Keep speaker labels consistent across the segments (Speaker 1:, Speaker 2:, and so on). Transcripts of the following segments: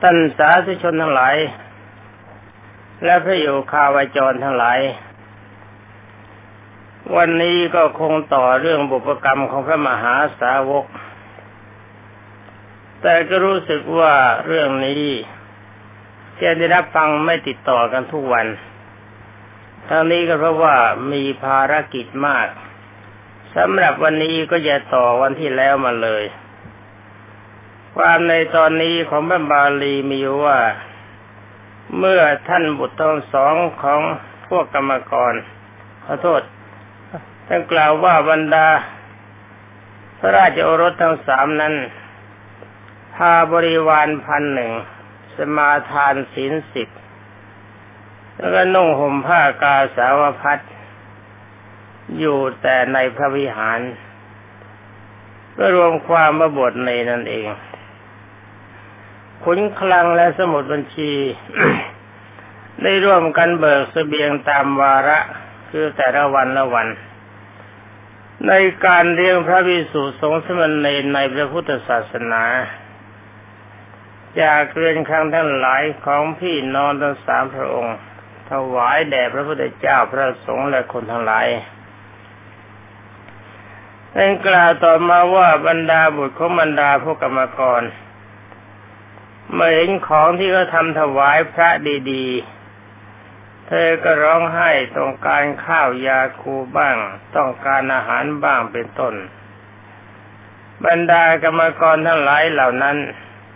Speaker 1: ท่านสาธุชนทั้งหลาย และพระโยคาวาจรทั้งหลาย วันนี้ก็คงต่อเรื่องบุพกรรมของพระมหาสาวก แต่ก็รู้สึกว่าเรื่องนี้จะได้รับฟังไม่ติดต่อกันทุกวัน ทั้งนี้ก็เพราะว่ามีภารกิจมากสำหรับวันนี้ก็จะต่อวันที่แล้วมาเลย ความในตอนนี้ของพระบาลีมีว่า เมื่อท่านบุตรทั้งสองของพวกกรรมกร ขอโทษท่านกล่าวว่าบรรดา พระราชโอรสทั้งสามนั้น พาบริวารพันหนึ่ง สมาทานศีลสิบแล้วก็นุ่งห่มผ้ากาสาวพัดอยู่แต่ในพระวิหารก็รวมความมาบทในนั่นเอง ขุนคลังและสมุดบัญชี ได้ร่วมกันเบิกสเสบียงตามวาระคือแต่ละวันละวัน ในการเรียงพระวิสุสงฆ์สมณเณรในพระพุทธศาสนาจากเรียนครั้งทั้งหลายของพี่น้องทั้งสามพระองค์ ถวายแด่พระพุทธเจ้าพระสงฆ์และคนทั้งหลายเป็นกล่าวต่อมาว่าบรรดาบุตรของบรรดาพวกกรรมกร เมื่อเห็นของที่เขาทำถวายพระดีๆ เธอก็ร้องไห้ต้องการข้าวยาคูบ้าง ต้องการอาหารบ้างเป็นต้น บรรดากรรมกรทั้งหลายเหล่านั้น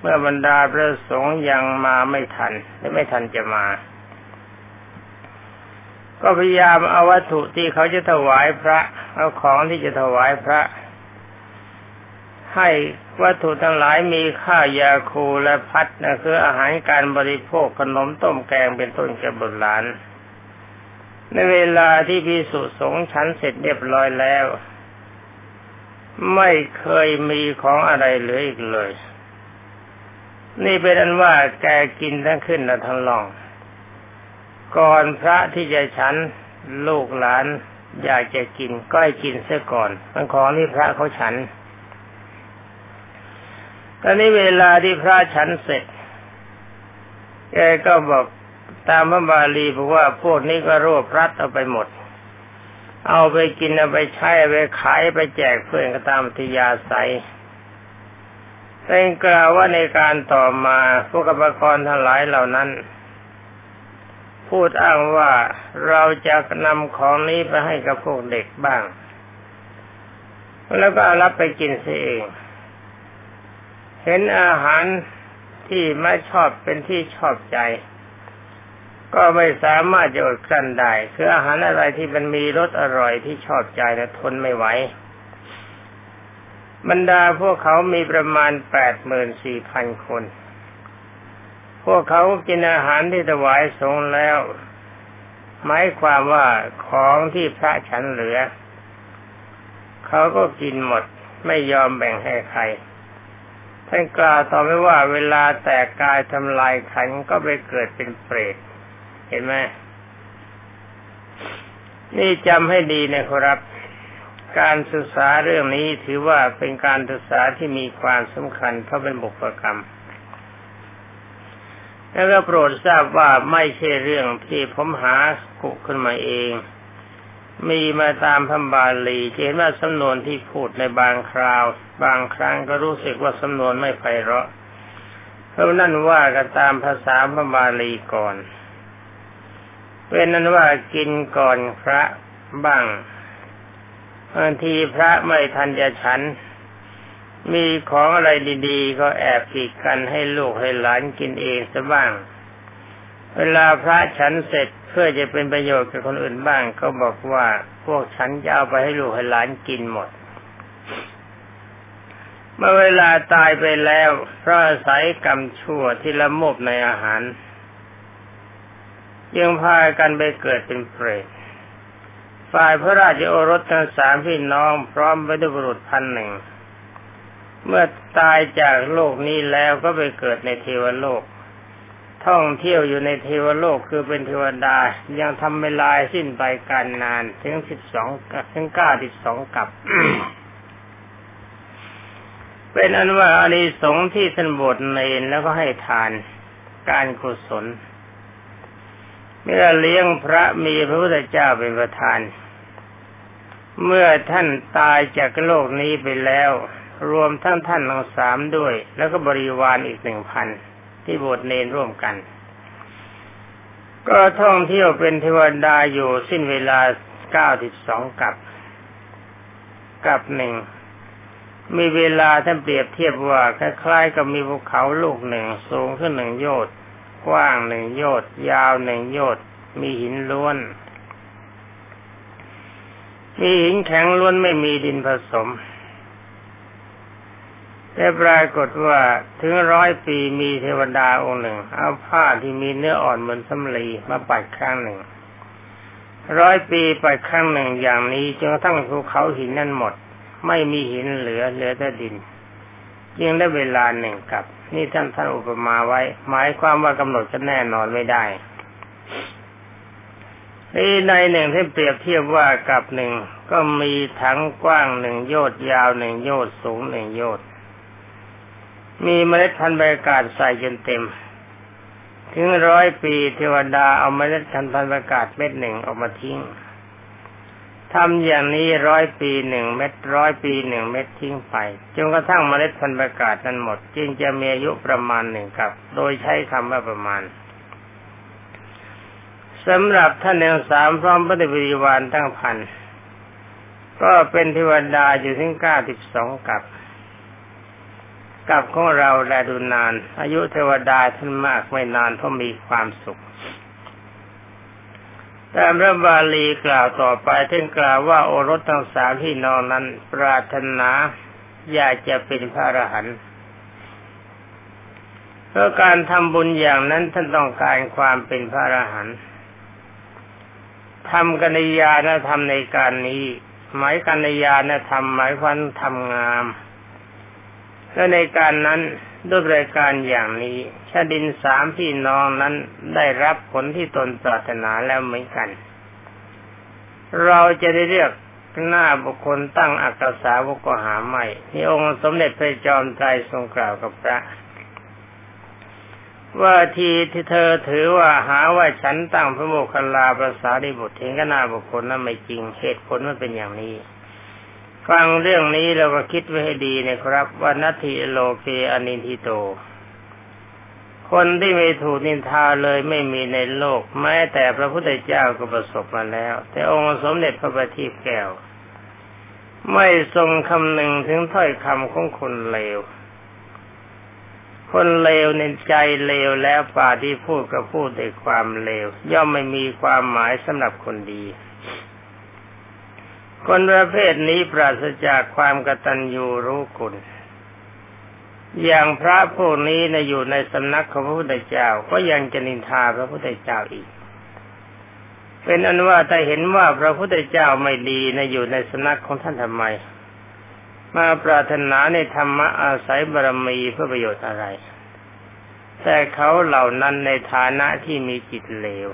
Speaker 1: เมื่อบรรดาพระสงฆ์ยังมาไม่ทันและไม่ทันจะมา ก็พยายามเอาวัตถุที่เขาจะถวายพระ เอาของที่จะถวายพระ ให้วัตถุทั้งหลายมีข้าวยาคูและพัดนะคืออาหารการบริโภคขนมต้มแกงเป็นต้นแก่บุตรหลาน ในเวลาที่พิสุสงฉันเสร็จเรียบร้อยแล้ว ไม่เคยมีของอะไรเหลืออีกเลย นี่เป็นอันว่าแกกินทั้งขึ้นและทั้งลอง ก่อนพระที่จะฉันลูกหลานอยากจะกินก็ให้กินเสียก่อนมันของที่พระเขาฉัน ตอนนี้เวลาที่พระฉันเสร็จ แกก็บอกตามพระบาลีบอกว่าพวกนี้ก็รวบรัดเอาไปหมด เอาไปกินเอาไปใช้ไปขายไปแจกเพื่อนก็ตามทิยาใสแต่กล่าวว่าในการต่อมาพวกกรรมกรทั้งหลายเหล่านั้น พูดอ้างว่าเราจะนำของนี้ไปให้กับพวกเด็กบ้าง แล้วก็รับไปกินเสียเอง เห็นอาหารที่ไม่ชอบเป็นที่ชอบใจ ก็ไม่สามารถจะอดกลั้นได้คืออาหารอะไรที่มันมีรสอร่อยที่ชอบใจนะทนไม่ไหวบรรดาพวกเขามีประมาณแปดหมื่นสี่พันคน พวกเขากินอาหารที่ถวายสงแล้ว หมายความว่าของที่พระฉันเหลือ เขาก็กินหมดไม่ยอมแบ่งให้ใคร ท่านกล่าวต่อไปว่าเวลาแตกกายทำลายขันก็ไปเกิดเป็นเปรต เห็นไหมนี่จำให้ดีนะครับ การศึกษาเรื่องนี้ถือว่าเป็นการศึกษาที่มีความสำคัญเพราะเป็นบุพกรรม แล้วก็โปรดทราบว่าไม่ใช่เรื่องที่ผมหากุขึ้นมาเอง มีมาตามพระบาลีเห็นว่าสำนวนที่พูดในบางคราว บางครั้งก็รู้สึกว่าสำนวนไม่ไพเราะเพราะนั่นว่ากันตามภาษาพระบาลีก่อน เป็นนั้นว่ากินก่อนพระบ้างบางทีพระไม่ทันจะฉัน มีของอะไรดีๆ ก็แอบปีกกันให้ลูกให้หลานกินเองซะบ้าง เวลาพระฉันเสร็จเพื่อจะเป็นประโยชน์กับคนอื่นบ้าง ก็บอกว่าพวกฉันจะเอาไปให้ลูกให้หลานกินหมด เมื่อเวลาตายไปแล้วเพราะอาศัยกรรมชั่วที่ละโมบในอาหารยังพากันไปเกิดเป็นเปรตฝ่ายพระราชโอรสทั้งสามพี่น้องพร้อมไปด้วยบุรุษพันหนึ่ง เมื่อตายจากโลกนี้แล้วก็ไปเกิดในเทวโลก ท่องเที่ยวอยู่ในเทวโลกคือเป็นเทวดายังทำเวลาสิ้นไปการนานถึงสิบสองถึงเก้าสิบสองกับ เป็นอันว่าอานิสงส์ที่ท่านบวชเนนแล้วก็ให้ทานการกุศล เมื่อเลี้ยงพระมีพระพุทธเจ้าเป็นประธาน เมื่อท่านตายจากโลกนี้ไปแล้ว รวมทั้งท่านทั้งสามด้วย แล้วก็บริวารอีกหนึ่งพันที่บวชเนนร่วมกัน ก็ท่องเที่ยวเป็นเทวดาอยู่สิ้นเวลาเก้าสิบสองกับ กับหนึ่ง มีเวลาท่านเปรียบเทียบว่าคล้ายๆ กับมีภูเขาลูกหนึ่งสูงขึ้นหนึ่งโยชน์กว้างหนึ่งโยชน์ยาวหนึ่งโยชน์มีหินล้วน มีหินแข็งล้วนไม่มีดินผสมแต่ปรากฏว่าถึงร้อยปีมีเทวดาองค์หนึ่ง เอาผ้าที่มีเนื้ออ่อนเหมือนสำลีมาปัดครั้งหนึ่ง ร้อยปีปัดครั้งหนึ่งอย่างนี้จนกระทั่งภูเขาหินนั่นหมด ไม่มีหินเหลือเหลือแต่ดินยังได้เวลาหนึ่งกับ นี่ท่านท่านอุปมาไว้ หมายความว่ากำหนดจะแน่นอนไม่ได้ที่ในหนึ่งที่เปรียบเทียบว่ากับหนึ่งก็มีถังกว้างหนึ่งโยชน์ยาวหนึ่งโยชน์สูงหนึ่งโยชน์มีเมล็ดพันธุ์ใบกาศใส่จนเต็ม ถึงร้อยปีเทวดาเอาเมล็ดพันธุ์ใบกาศเม็ดหนึ่งออกมาทิ้ง ทำอย่างนี้ร้อยปีหนึ่งเม็ดร้อยปีหนึ่งเม็ดทิ้งไปจนกระทั่งเมล็ดพันธุ์ประกาศนั้นหมด จึงจะมีอายุประมาณหนึ่งกับ โดยใช้คำว่าประมาณสำหรับท่านองสามพร้อมพระบริวารทั้งพันก็เป็นเทวดาอยู่ถึงเก้าสิบสองกับ กับของเราแลดูนาน อายุเทวดาท่านมากไม่นานเพราะมีความสุข แต่พระบาลีกล่าวต่อไปท่านกล่าวว่าโอรสทั้งสามที่นอนนั้น ปรารถนาอยากจะเป็นพระอรหันต์เพราะการทำบุญอย่างนั้นท่านต้องการความเป็นพระอรหันต์ทำกัญญาณธรรมในการนี้ หมายกัญญาณธรรมหมายความทำงามและในการนั้น ด้วยรายการอย่างนี้ชาดินสามพี่น้องนั้นได้รับผลที่ตนปรารถนาแล้วเหมือนกัน เราจะได้เรียกหน้าบุคคลตั้งอักษาวกหาใหม่ที่องค์สมเด็จพระจอมไตรทรงกล่าวกับพระ ว่าทีที่เธอถือว่าหาว่าฉันตั้งพระโมคคัลลาภาษาดิบุตรเห็นก็น่าบุคคลนั้นไม่จริงเหตุผลมันเป็นอย่างนี้ ฟังเรื่องนี้เราก็คิดไว้ให้ดีนะครับว่านัตถิโลเกอนินทิโต คนที่ไม่ถูกนินทาเลยไม่มีในโลก แม้แต่พระพุทธเจ้าก็ประสบมาแล้ว แต่องค์สมเด็จพระบัณฑิตแก้ว ไม่ทรงคำหนึ่งถึงถ้อยคำของคนเลว คนเลวในใจเลวแล้วป่าที่พูดก็พูดด้วยความเลว ย่อมไม่มีความหมายสำหรับคนดี คนประเภทนี้ปราศจากความกตัญญูรู้คุณ อย่างพระพวกนี้นะอยู่ในสำนักของพระพุทธเจ้า ก็ยังจะนินทาพระพุทธเจ้าอีก เป็นอันว่าแต่เห็นว่าพระพุทธเจ้าไม่ดีนะอยู่ในสำนักของท่านทำไม มาปรารถนาในธรรมะอาศัยบารมีเพื่อประโยชน์อะไร แต่เขาเหล่านั้นในฐานะที่มีจิตเลว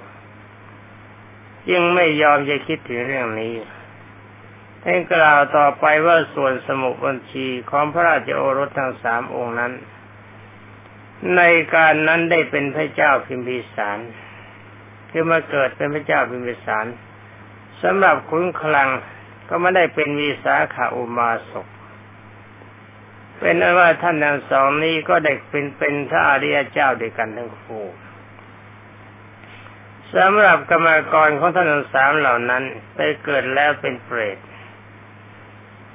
Speaker 1: ยังไม่ยอมจะคิดถึงเรื่องนี้ ท่านกล่าวต่อไปว่าส่วนสมุบัญชีของพระราชโอรสทั้งสามองค์นั้น ในการนั้นได้เป็นพระเจ้าพิมพิสาร คือมาเกิดเป็นพระเจ้าพิมพิสารสำหรับคุณคลังก็ไม่ได้เป็นวีสาขาอุมาศกเป็นนว่าท่านทั้งสองนี้ก็ได้เป็นเป็นพระอริยเจ้าด้วยกันทั้งคู่สำหรับกรรมกรของท่านทั้งสามเหล่านั้นไปเกิดแล้วเป็นเปรต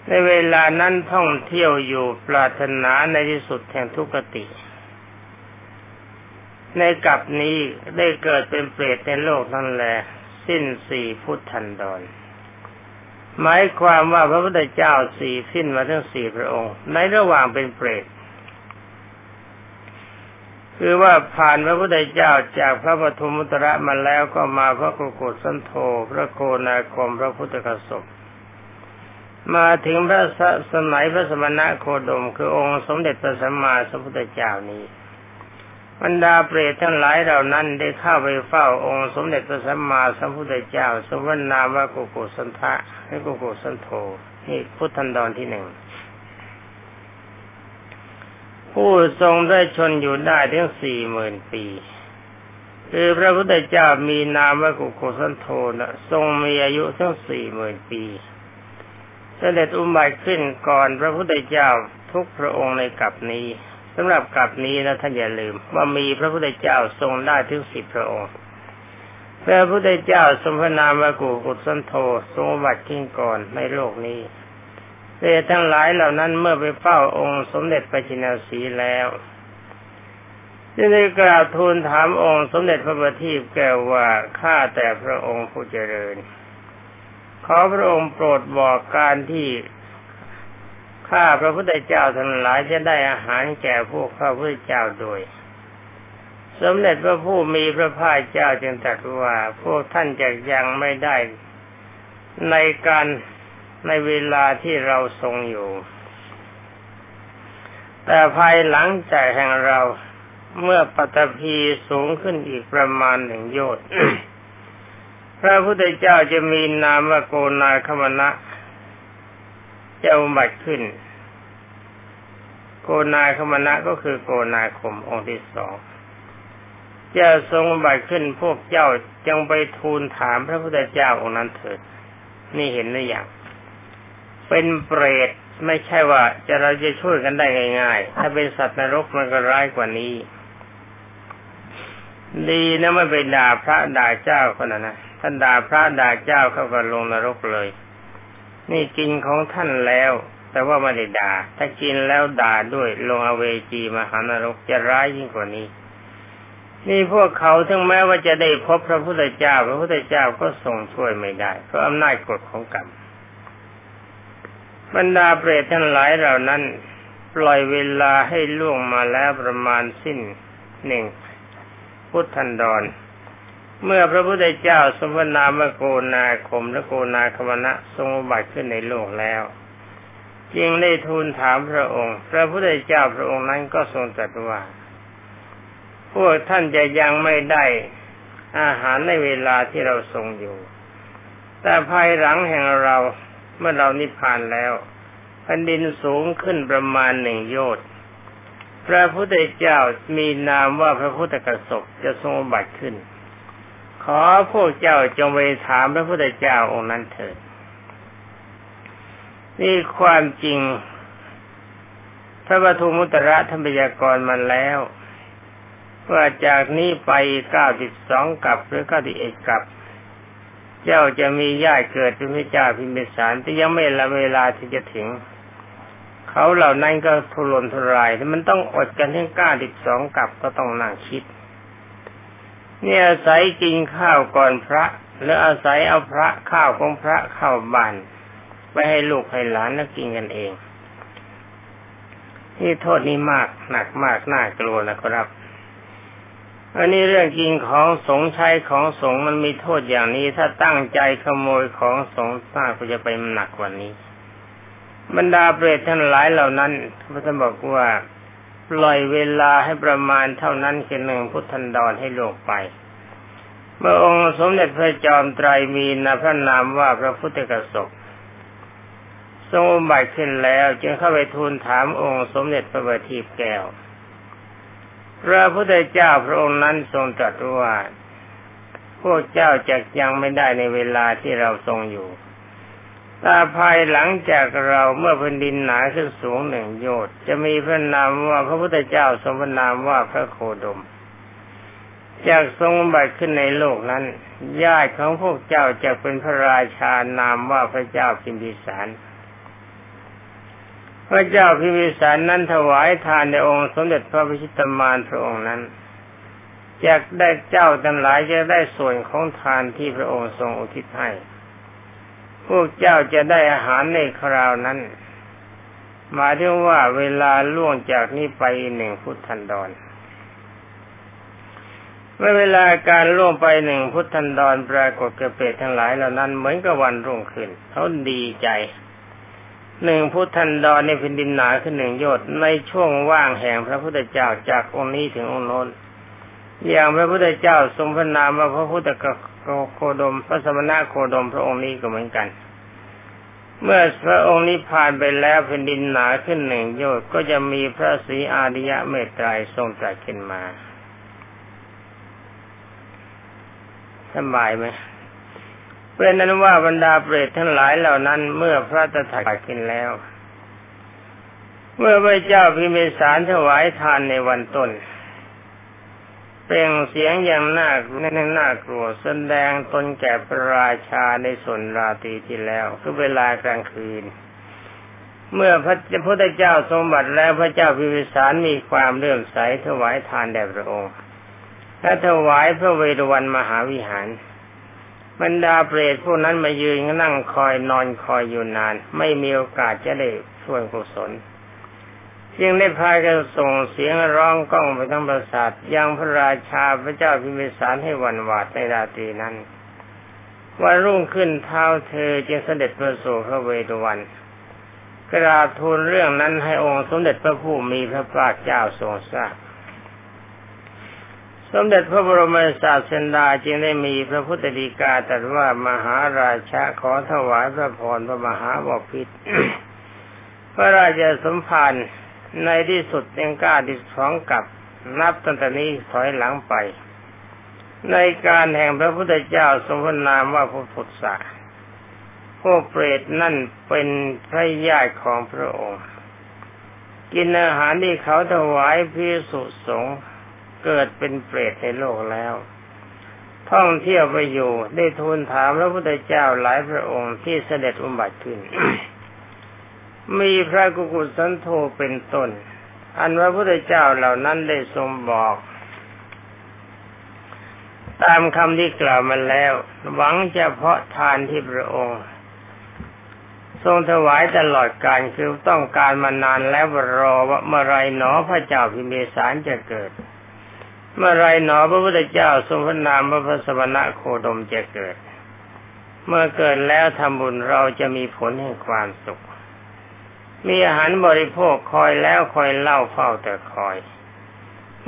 Speaker 1: ในเวลานั้นท่องเที่ยวอยู่ปรารถนาในที่สุดแห่งทุกติ ในกับนี้ได้เกิดเป็นเปรตในโลกนั่นแหละสิ้นสี่พุทธันดรหมายความว่าพระพุทธเจ้าสี่สิ้นมาทั้งสี่พระองค์ ในระหว่างเป็นเปรตคือว่าผ่านพระพุทธเจ้าจากพระปฐมุตระมาแล้วก็มาพระกุกุสันโธพระโคนาคมพระพุทธกสบ มาถึงพระสมัยพระสมณะโคดม คือองค์สมเด็จพระสัมมาสัมพุทธเจ้านี้บรรดาเปรตทั้งหลายเหล่านั้นได้เข้าไปเฝ้าองค์สมเด็จพระสัมมาสัมพุทธเจ้า สมวนาว่ากุกุสันทะให้กุกุสันโธนี่พุทธันดรที่หนึ่งผู้ทรงได้ชนอยู่ได้ถึงสี่หมื่นปี คือพระพุทธเจ้ามีนามว่ากุโกสันโทนะทรงมีอายุทั้งสี่หมื่นปี เสด็จอุบัติขึ้นก่อนพระพุทธเจ้าทุกพระองค์ในกับนี้สำหรับกับนี้นะท่านอย่าลืม ว่ามีพระพุทธเจ้าทรงได้ถึงสิบพระองค์พระพุทธเจ้าสมพนามวกุกุสันโธทรงบัติขึ้นก่อนในโลกนี้เต่ทั้งหลายเหล่านั้นเมื่อไปเฝ้าองค์สมเด็จพระจินสีแล้วจึงได้กราบทูลถามองค์สมเด็จพระบัณฑิตแก้วว่าข้าแต่พระองค์ผู้เจริญ ขอพระองค์โปรดบอกการที่ข้าพระพุทธเจ้าทั้งหลายจะได้อาหารแก่พวกพระพุทธเจ้าโดย สมเด็จพระผู้มีพระภาคเจ้าจึงตรัสว่าพวกท่านจะยังไม่ได้ในการในเวลาที่เราทรงอยู่ แต่ภายหลังจากแห่งเราเมื่อปัตภีสูงขึ้นอีกประมาณหนึ่งโยชน์ พระพุทธเจ้าจะมีนามว่าโกนาคมณะจะอุบัติขึ้น โกนาคมณะก็คือโกนาคมองค์ที่สองจะทรงบัติขึ้นพวกเจ้าจงไปทูลถามพระพุทธเจ้าองค์นั้นเถิด นี่เห็นหรือยังเป็นเปรตไม่ใช่ว่าจะเราจะช่วยกันได้ง่ายๆ ถ้าเป็นสัตว์นรกมันก็ร้ายกว่านี้ ดีนะไม่ไปด่าพระด่าเจ้าคนนั้นนะ ท่านด่าพระด่าเจ้าเข้าก็ลงนรกเลย นี่กินของท่านแล้ว แต่ว่าไม่ได้ด่า ถ้ากินแล้วด่าด้วยลงอเวจีมหานรกจะร้ายยิ่งกว่านี้ นี่พวกเขาถึงแม้ว่าจะได้พบพระพุทธเจ้า พระพุทธเจ้าก็ทรงช่วยไม่ได้ เพราะอำนาจกฎของกรรมบรรดาเปรตทั้งหลายเหล่านั้น ปล่อยเวลาให้ล่วงมาแล้วประมาณสิ้นหนึ่งพุทธันดร เมื่อพระพุทธเจ้าสมนามโกนาคมและโกนาคมณะทรงบัติขึ้นในโลกแล้วจึงได้ทูลถามพระองค์ พระพุทธเจ้าพระองค์นั้นก็ทรงตรัสว่า พวกท่านจะยังไม่ได้อาหารในเวลาที่เราทรงอยู่ แต่ภายหลังแห่งเราเมื่อเรานิพพานแล้วแผ่นดินสูงขึ้นประมาณหนึ่งโยชน์พระพุทธเจ้ามีนามว่าพระพุทธกสบจะทรงบัติขึ้น อพวกเจ้าจงไปถามพระพุทธเจ้าองค์นั้นเถิด นี่ความจริง พระปทุมุตระธรรมยากรมาแล้วว่าจากนี้ไปเก้าสิบสองกับหรือเก้าสิบเอ็ดกับ เจ้าจะมีญาติเกิดเป็นพระเจ้าพิมพิสารแต่ยังไม่ละเวลาที่จะถึง เขาเหล่านั้นก็ทุรนทุรายแต่มันต้องอดกันถึงเก้าสิบสองกับก็ต้องนั่งคิด เนี่ยอาศัยกินข้าวก่อนพระ แล้วอาศัยเอาพระข้าวของพระเข้าบ้านไปให้ลูกให้หลานแล้วกินกันเองนี่โทษนี้มากหนักมากน่ากลัวนะครับ อันนี้เรื่องกินของสงใช้ของสงมันมีโทษอย่างนี้ ถ้าตั้งใจขโมยของสงสร้างก็จะไปหนักกว่านี้ บรรดาเปรตทั้งหลายเหล่านั้นพระท่านบอกว่า ปล่อยเวลาให้ประมาณเท่านั้นคือหนึ่งพุทธันดรให้ลกไป เมื่อองค์สมเด็จพระจอมไตรมีนาพระนามว่าพระพุทธกสบทรงอุบัติขึ้นแล้ว จึงเข้าไปทูลถามองค์สมเด็จพระบัณฑิตแก้ว พระพุทธเจ้าพระองค์นั้นทรงตรัสว่าพวกเจ้าจะยังไม่ได้ในเวลาที่เราทรงอยู่ ตาภายหลังจากเราเมื่อแผ่นดินหนาขึ้นสูงหนึ่งโยชน์จะมีพระนามว่าพระพุทธเจ้าทรงพระนามว่าพระโคดม จากทรงบัติขึ้นในโลกนั้นญาติของพวกเจ้าจะเป็นพระราชานามว่าพระเจ้าพิมพิสารพระเจ้าพิมพิสารนั้นถวายทานในองค์สมเด็จพระพิชิตมารพระองค์นั้นจะได้เจ้าทั้งหลายจะได้ส่วนของทานที่พระองค์ทรงอุทิศให้ พวกเจ้าจะได้อาหารในคราวนั้นหมายถึงว่าเวลาล่วงจากนี้ไปหนึ่งพุทธันดร เมื่อเวลาการล่วงไปหนึ่งพุทธันดรปรากฏกระเปตทั้งหลายเหล่านั้นเหมือนกับวันรุ่งขึ้นเขาดีใจหนึ่งพุทธันดรในแผ่นดินหนาขึ้นหนึ่งโยชน์ในช่วงว่างแห่งพระพุทธเจ้าจากองค์นี้ถึงองค์โน้นอย่างพระพุทธเจ้าทรงพระนามว่าพระพุทธ โคดม พระสมณะโคดมพระองค์นี้ก็เหมือนกัน เมื่อพระองค์นิพพานไปแล้วแผ่นดินหนาขึ้นหนึ่งโยชน์ก็จะมีพระศรีอาริยะเมตไตรทรงตรัสขึ้นมาสบายไหมเป็นนั้นว่าบรรดาเปรตทั้งหลายเหล่านั้น เมื่อพระตถาคตขึ้นแล้ว เมื่อพระเจ้าพิมพิสารถวายทานในวันต้น เปล่งเสียงอย่างน่ากลัวน่ากลัวแสดงตนแก่พระราชาในส่วนราตรีที่แล้ว คือเวลากลางคืน เมื่อพระพุทธเจ้าทรงบัติแล้วพระเจ้าพิพิสารมีความเลื่อมใสถวายทานแด่พระองค์และถวายพระเวรวันมหาวิหาร บรรดาเปรตพวกนั้นมายืนนั่งคอยนอนคอยอยู่นาน ไม่มีโอกาสจะได้ช่วยกุศล จึงได้พากันส่งเสียงร้องก้องไปทั้งปราสาทยังพระราชาพระเจ้าพิมพิสารให้วันวาดในราตรีนั้น วันรุ่งขึ้นเท้าเธอจึงเสด็จประสูพระเวทวัน กราบทูลเรื่องนั้นให้องค์สมเด็จพระผู้มีพระภาคเจ้าทรงทราบสมเด็จพระบรมศาสดาจึงได้มีพระพุทธดีกาตรัสว่ามหาราชาขอถวายพระพรพระมหาบพิตรพระราชสมภาร ในที่สุดยังกล้าดิสองกับ นับตั้งแต่นี้ถอยหลังไป ในการแห่งพระพุทธเจ้าทรงพนามว่าพระพุทธศาพวกเปรตนั่นเป็นพระญาติของพระองค์ กินอาหารที่เขาถวายพิสุสงเกิดเป็นเปรตในโลกแล้ว ท่องเที่ยวไปอยู่ได้ทูลถามพระพุทธเจ้าหลายพระองค์ที่เสด็จอุบัติขึ้น มีพระกุกุสันโธเป็นต้น อันว่าพระพุทธเจ้าเหล่านั้นได้ทรงบอก ตามคำที่กล่าวมาแล้ว หวังเฉพาะทานที่พระองค์ ทรงถวายตลอดการคือต้องการมานานแล้วรอว่าเมื่อไรหนอพระเจ้าพิมพิสารจะเกิด เมื่อไรหนอพระพุทธเจ้าทรงพระนามพระพสมณะโคดมจะเกิด เมื่อเกิดแล้วทำบุญเราจะมีผลแห่งความสุข มีอาหารบริโภคคอยแล้วคอยเล่าเฝ้าแต่คอย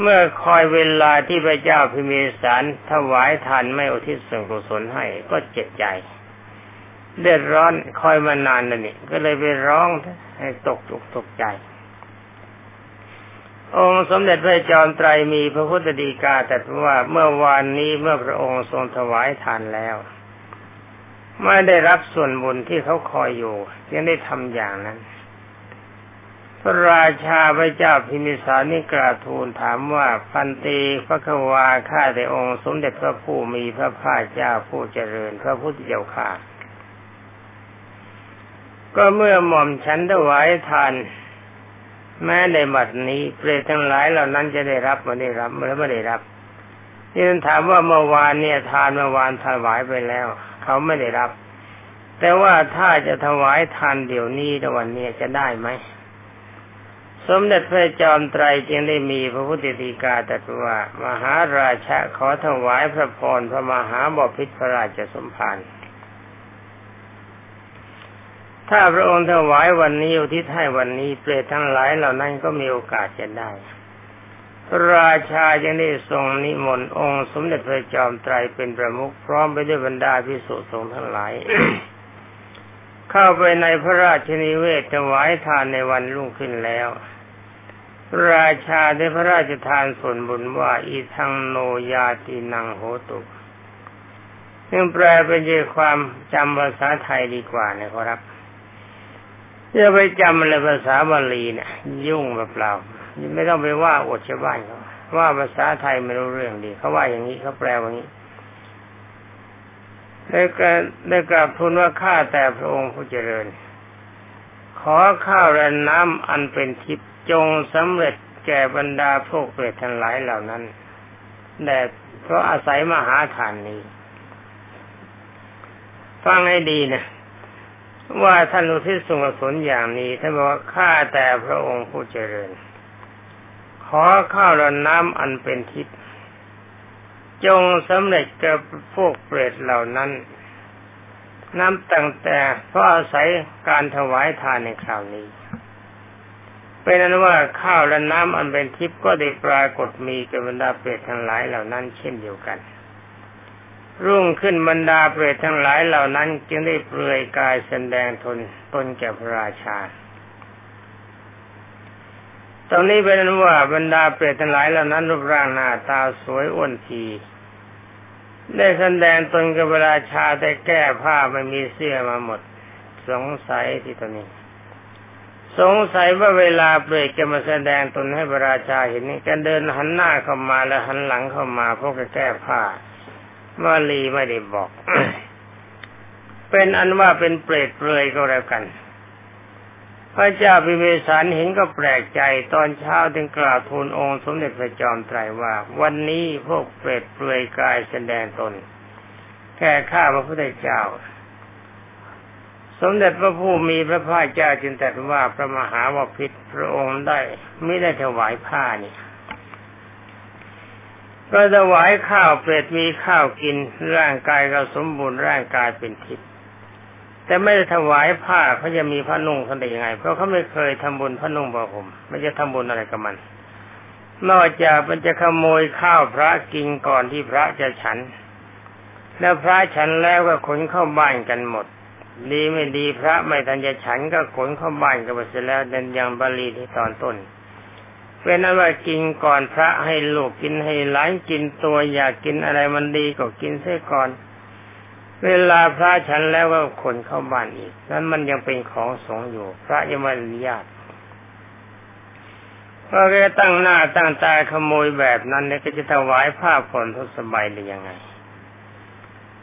Speaker 1: เมื่อคอยเวลาที่พระเจ้าพิมิสารถวายทานไม่อุทิศส่วนกุศลให้ก็เจ็บใจ เดือดร้อนคอยมานานนั่นนี่ก็เลยไปร้องให้ตกตกตกใจ องค์สมเด็จพระจอมไตรมีพระพุทธดีกาแต่ว่าเมื่อวานนี้เมื่อพระองค์ทรงถวายทานแล้วไม่ได้รับส่วนบุญที่เขาคอยอยู่ยังได้ทำอย่างนั้น พระราชาพระเจ้าพิมิสานิกราทูลถามว่าพันตีพระควาข้าแต่องค์ สมเด็จพระผู้มีพระภาคเจ้าผู้เจริญ พระพุทธเจ้าข้าก็เมื่อหม่อมฉันถวายทานแม้ในบัดนี้เปรตทั้งหลายเหล่านั้นจะได้รับไม่ได้รับหรือไม่ได้รับนี่ถามว่าเมื่อวานเนี่ยทานเมื่อวานถวายไปแล้ว เขาไม่ได้รับ แต่ว่าถ้าจะถวายทานเดี๋ยวนี้ในวันนี้จะได้ไหม สมเด็จพระจอมไตรจึงได้มีพระพุทธดีกาตรัสว่า มหาราชาขอถวายพระพรพระมหาบพิตรพระราชสมภารถ้าพระองค์ถวายวันนี้อุทิศให้วันนี้เปรตทั้งหลายเหล่านั้นก็มีโอกาสจะได้ พระราชาจึงได้ทรงนิมนต์องค์ สมเด็จพระจอมไตรเป็นประมุขพร้อมไปด้วยบรรดาพิสุสงฆ์ทั้งหลาย เข้าไปในพระราชนิเวศถวายทานในวันรุ่งขึ้นแล้ว ราชาได้พระราชทานส่วนบุญว่า อีทังโนยาตินังโหตุซึ่งแปลเป็นใจความจำภาษาไทยดีกว่านะครับจะไปจำอะไรภาษาบาลีเนี่ยยุ่งแบบเปล่าไม่ต้องไปว่าอดชาวบ้านเขาว่าภาษาไทยไม่รู้เรื่องดีเขาว่าอย่างนี้เขาแปลว่างี้ ได้กได้กราบทูลว่าข้าแต่พระองค์ผู้เจริญ ขอข้าวและน้ำอันเป็นทิพย์จงสำเร็จแก่บรรดาพวกเปรตทั้งหลายเหล่านั้นแต่เพราะอาศัยมหาทานนี้ ฟังให้ดีนะ ว่าท่านอุทิศส่วนสนอย่างนี้ท่านบอกว่าข้าแต่พระองค์ผู้เจริญ ขอข้าวและน้ำอันเป็นทิพย์ จงสำเร็จกับพวกเปรตเหล่านั้นน้ำตั้งแต่เพราะอาศัยการถวายทานในคราวนี้ เป็นนั้นว่าข้าวและน้ำอันเป็นทิพย์ก็ได้ปรากฏมีกับบรรดาเปรตทั้งหลายเหล่านั้น เช่นเดียวกัน รุ่งขึ้นบรรดาเปรตทั้งหลายเหล่านั้น จึงได้เปลือยกายแสดงทนตนแก่พระราชา ตรงนี้เป็นนั้นว่าบรรดาเปรตทั้งหลายเหล่านั้นรูปร่างหน้าตาสวยอ้วนทีได้แสดงตนกับพระราชาได้แก้ผ้าไม่มีเสื้อมาหมด สงสัยที่ตรงนี้ สงสัยว่าเวลาเปรตจะมาแสดงตนให้พระราชาเห็นนี่กันเดินหันหน้าเข้ามาแล้วหันหลังเข้ามาพวกแก้ผ้ามาลีไม่ได้บอก เป็นอันว่าเป็นเปรตเปลยก็แล้วกัน พระเจ้าพิเมสารเห็นก็แปลกใจตอนเช้าถึงกล่าวทูลองค์สมเด็จพระจอมไตรว่า วันนี้พวกเปรตเปลือยกายแสดงตนแค่ข้าพระพุทธเจ้า สมเด็จพระผู้มีพระภาคเจ้าจึงตรัสว่าพระมหาวพิตรพระองค์ได้ไม่ได้ถวายผ้านี่ก็ถวายข้าวเปรตมีข้าวกินร่างกายก็สมบูรณ์ร่างกายเป็นทิพย์ แต่ไม่ได้ถวายผ้าเขาจะมีผ้านุ่งเขาได้ยังไง เพราะเขาไม่เคยทำบุญผ้านุ่งบ่ผมไม่จะทำบุญอะไรกับมัน นอกจากมันจะขโมยข้าวพระกินก่อนที่พระจะฉัน แล้วพระฉันแล้วก็ขนเข้าบ้านกันหมด ดีไม่ดีพระไม่ทันจะฉันก็ขนเข้าบ้านกันไปเสร็จแล้วเดินยังบาลีที่ตอนต้นเป็นอะไรกินก่อนพระให้ลูกกินให้หลานกินตัวอยากกินอะไรมันดีก็กินเสียก่อน เวลาพระฉันแล้วก็คนเข้าบ้านอีก นั้นมันยังเป็นของสงอยู่ พระยังไม่อนุญาตพอแกตั้งหน้าตั้งตาขโมยแบบนั้นเนี่ยก็จะถวายผ้าผ่อนทุสบายได้ยังไง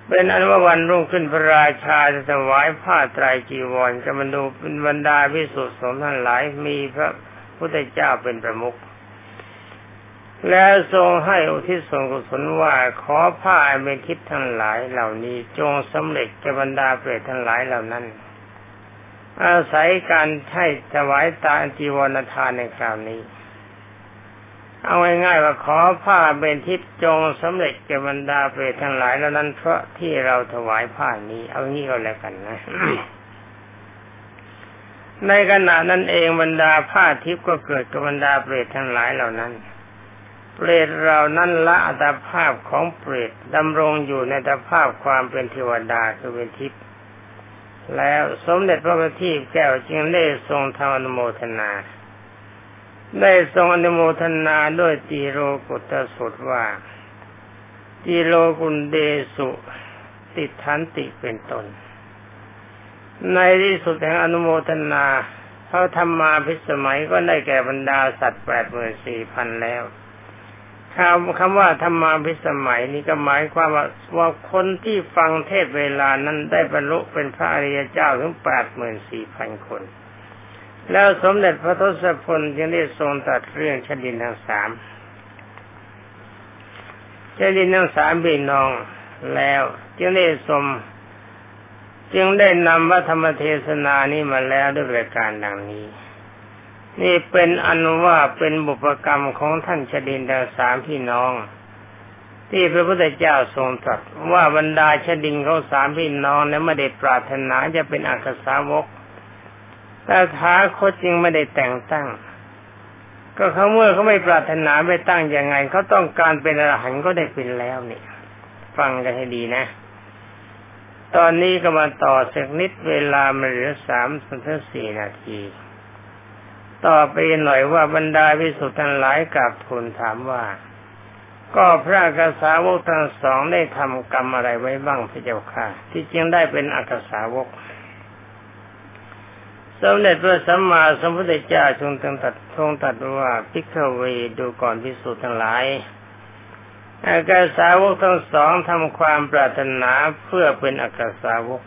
Speaker 1: เป็นอันว่าวันรุ่งขึ้นพระราชาจะถวายผ้าไตรจีวรจะมาดูเป็นบรรดาวิสุทธิ์สมทั้งหลายมีพระพุทธเจ้าเป็นประมุข แล้วทรงให้อุทิศส่วนกุศลว่าขอผ้าเป็นทิพทั้งหลายเหล่านี้จงสำเร็จแก่บรรดาเปรตทั้งหลายเหล่านั้น อาศัยการให้ถวายตาจีวรทานในคราวนี้ เอาง่ายๆว่าขอผ้าเป็นทิพจงสำเร็จแก่บรรดาเปรตทั้งหลายเหล่านั้น เพราะที่เราถวายผ้านี้ เอางี้ก็แล้วกันนะในขณะนั้นเองบรรดาผ้าทิพย์ก็เกิดกับบรรดาเปรตทั้งหลายเหล่านั้น เปรตเรานั้นละอัตภาพของเปรตดำรงอยู่ในอัตภาพความเป็นเทวดาคือเป็นทิพย์แล้วสมเด็จพระบัณฑิตแก้วจึงได้ทรงทำอนุโมทนา ได้ทรงอนุโมทนาด้วยตีโรกุตสุดว่าตีโรกุลเดสุติทันติเป็นตน ในที่สุดแห่งอนุโมทนาเขาทำมาพิสมัยก็ได้แก่บรรดาสัตว์แปดหมื่นสี่พันแล้ว คำคำว่าธรรมาพิสมัยนี้ก็หมายความว่าว่าคนที่ฟังเทศเวลานั้นได้บรรลุเป็นพระอริยเจ้าถึงแปดหมื่นสี่พันคน แล้วสมเด็จพระทศพลยังได้ทรงตัดเรื่องชดินทั้งสามชดินทั้งสามบีน้องแล้วจึงได้ทรงจึงได้นำวัธรรมเทศนานี้มาแล้วด้วยประการดังนี้ นี่เป็นอนุว่าเป็นบุพกรรมของท่านชดินดาสามพี่น้อง ที่พระพุทธเจ้าทรงตรัสว่าบรรดาชดินเขาสามพี่น้องนั้นไม่ได้ปรารถนาจะเป็นอักษาวกแต่ท้าคตจึงไม่ได้แต่งตั้ง ก็เขาเมื่อเขาไม่ปรารถนาไม่ตั้งยังไงเขาต้องการเป็นอรหันต์ก็ได้เป็นแล้วเนี่ย ฟังกันให้ดีนะ ตอนนี้ก็มาต่อสักนิดเวลามันเหลือสามถึงสี่นาที ต่อไปหน่อยว่าบรรดาพิสุทธิ์ทั้งหลายกับทูลถามว่า ก็พระกษาวกทั้งสองได้ทำกรรมอะไรไว้บ้างพระเจ้าค่ะ ที่จึงได้เป็นอักษาวกสมเด็จพระสัมมาสัมพุทธเจ้าทรงตัดทรงตัดว่าพิกเวดูก่อนพิสุทธิ์ทั้งหลายอากาสาวกทั้งสองทำความปรารถนาเพื่อเป็นอากาสาวก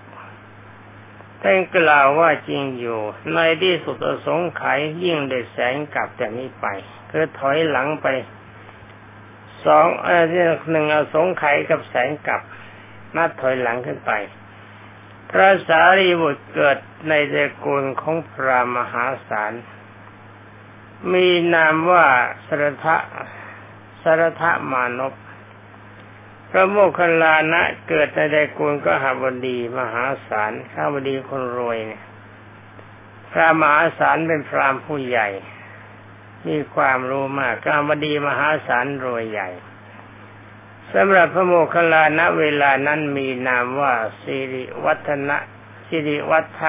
Speaker 1: ท่านกล่าวว่าจริงอยู่ ในที่สุดสงไขยยิ่งได้แสงกลับแต่นี้ไปคือถอยหลังไปสองเออหนึ่งอสงไขยกับแสงกลับนัดถอยหลังขึ้นไป พระสารีบุตรเกิดในตระกูลของพระมหาศาลมีนามว่าสรทะสารทะมานพ พระโมคคัลลานะเกิดในตระกูลก็หาบดีมหาศาลข้าบดีคนรวยเนี่ยพระมหาศาลเป็นพรามผู้ใหญ่ มีความรู้มากข้าบดีมหาศาลรวยใหญ่สำหรับพระโมคคัลลาณเวลานั้นมีนามว่าสิริวัฒนะสิริวัฒ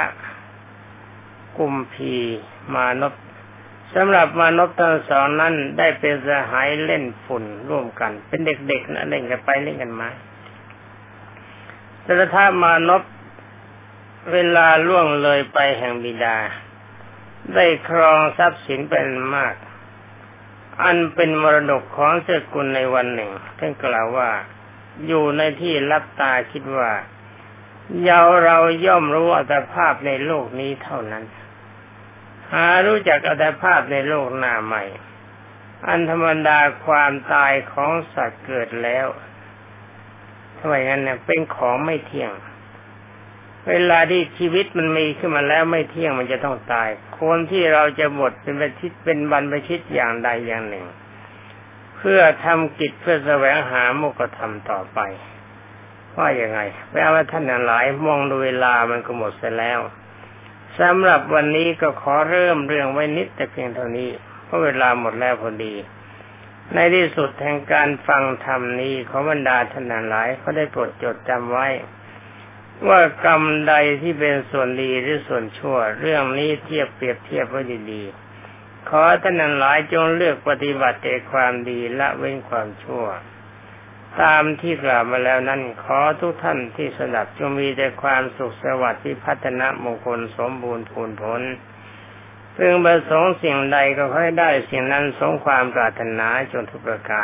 Speaker 1: กุมพีมานพ สำหรับมานพทั้งสองนั้นได้เป็นสหายเล่นฝุ่นร่วมกัน เป็นเด็กๆนะเล่นกันไปเล่นกันมาสรทามานพเวลาล่วงเลยไปแห่งบิดา ได้ครองทรัพย์สินเป็นมาก อันเป็นมรดกของเสกุลในวันหนึ่งท่านกล่าวว่า อยู่ในที่รับตาคิดว่า เยาเราย่อมรู้อัตภาพในโลกนี้เท่านั้น หารู้จักอัตภาพในโลกหน้าใหม่ อันธรรมดาความตายของสัตว์เกิดแล้วทำไมงั้นเนี่ยเป็นของไม่เที่ยง เวลาที่ชีวิตมันมีขึ้นมาแล้วไม่เที่ยงมันจะต้องตาย คนที่เราจะบทเป็นประชิตเป็นบรรพชิตอย่างใดอย่างหนึ่ง เพื่อทำกิจเพื่อแสวงหาโมกธรรมต่อไปว่าอย่างไงแปลว่าท่านหลายมองดูเวลามันก็หมดไปแล้ว สำหรับวันนี้ก็ขอเริ่มเรื่องไว้นิดแต่เพียงเท่านี้ เพราะเวลาหมดแล้วพอดี ในที่สุดแห่งการฟังธรรมนี้ขอบรรดาท่านหลายเขาได้โปรดจดจำไว้ ว่ากรรมใดที่เป็นส่วนดีหรือส่วนชั่ว เรื่องนี้เทียบเปรียบเทียบไว้ดีๆขอท่านหลายจงเลือกปฏิบัติแต่ความดีละเว้นความชั่ว ตามที่กล่าวมาแล้วนั้นขอทุกท่านที่สดับจงมีแต่ความสุขสวัสดิ์ที่พัฒนามงคลสมบูรณ์พูนผลซึ่งประสงค์สิ่งใดก็ให้ได้สิ่งนั้นสงความปรารถนาจนทุกประการ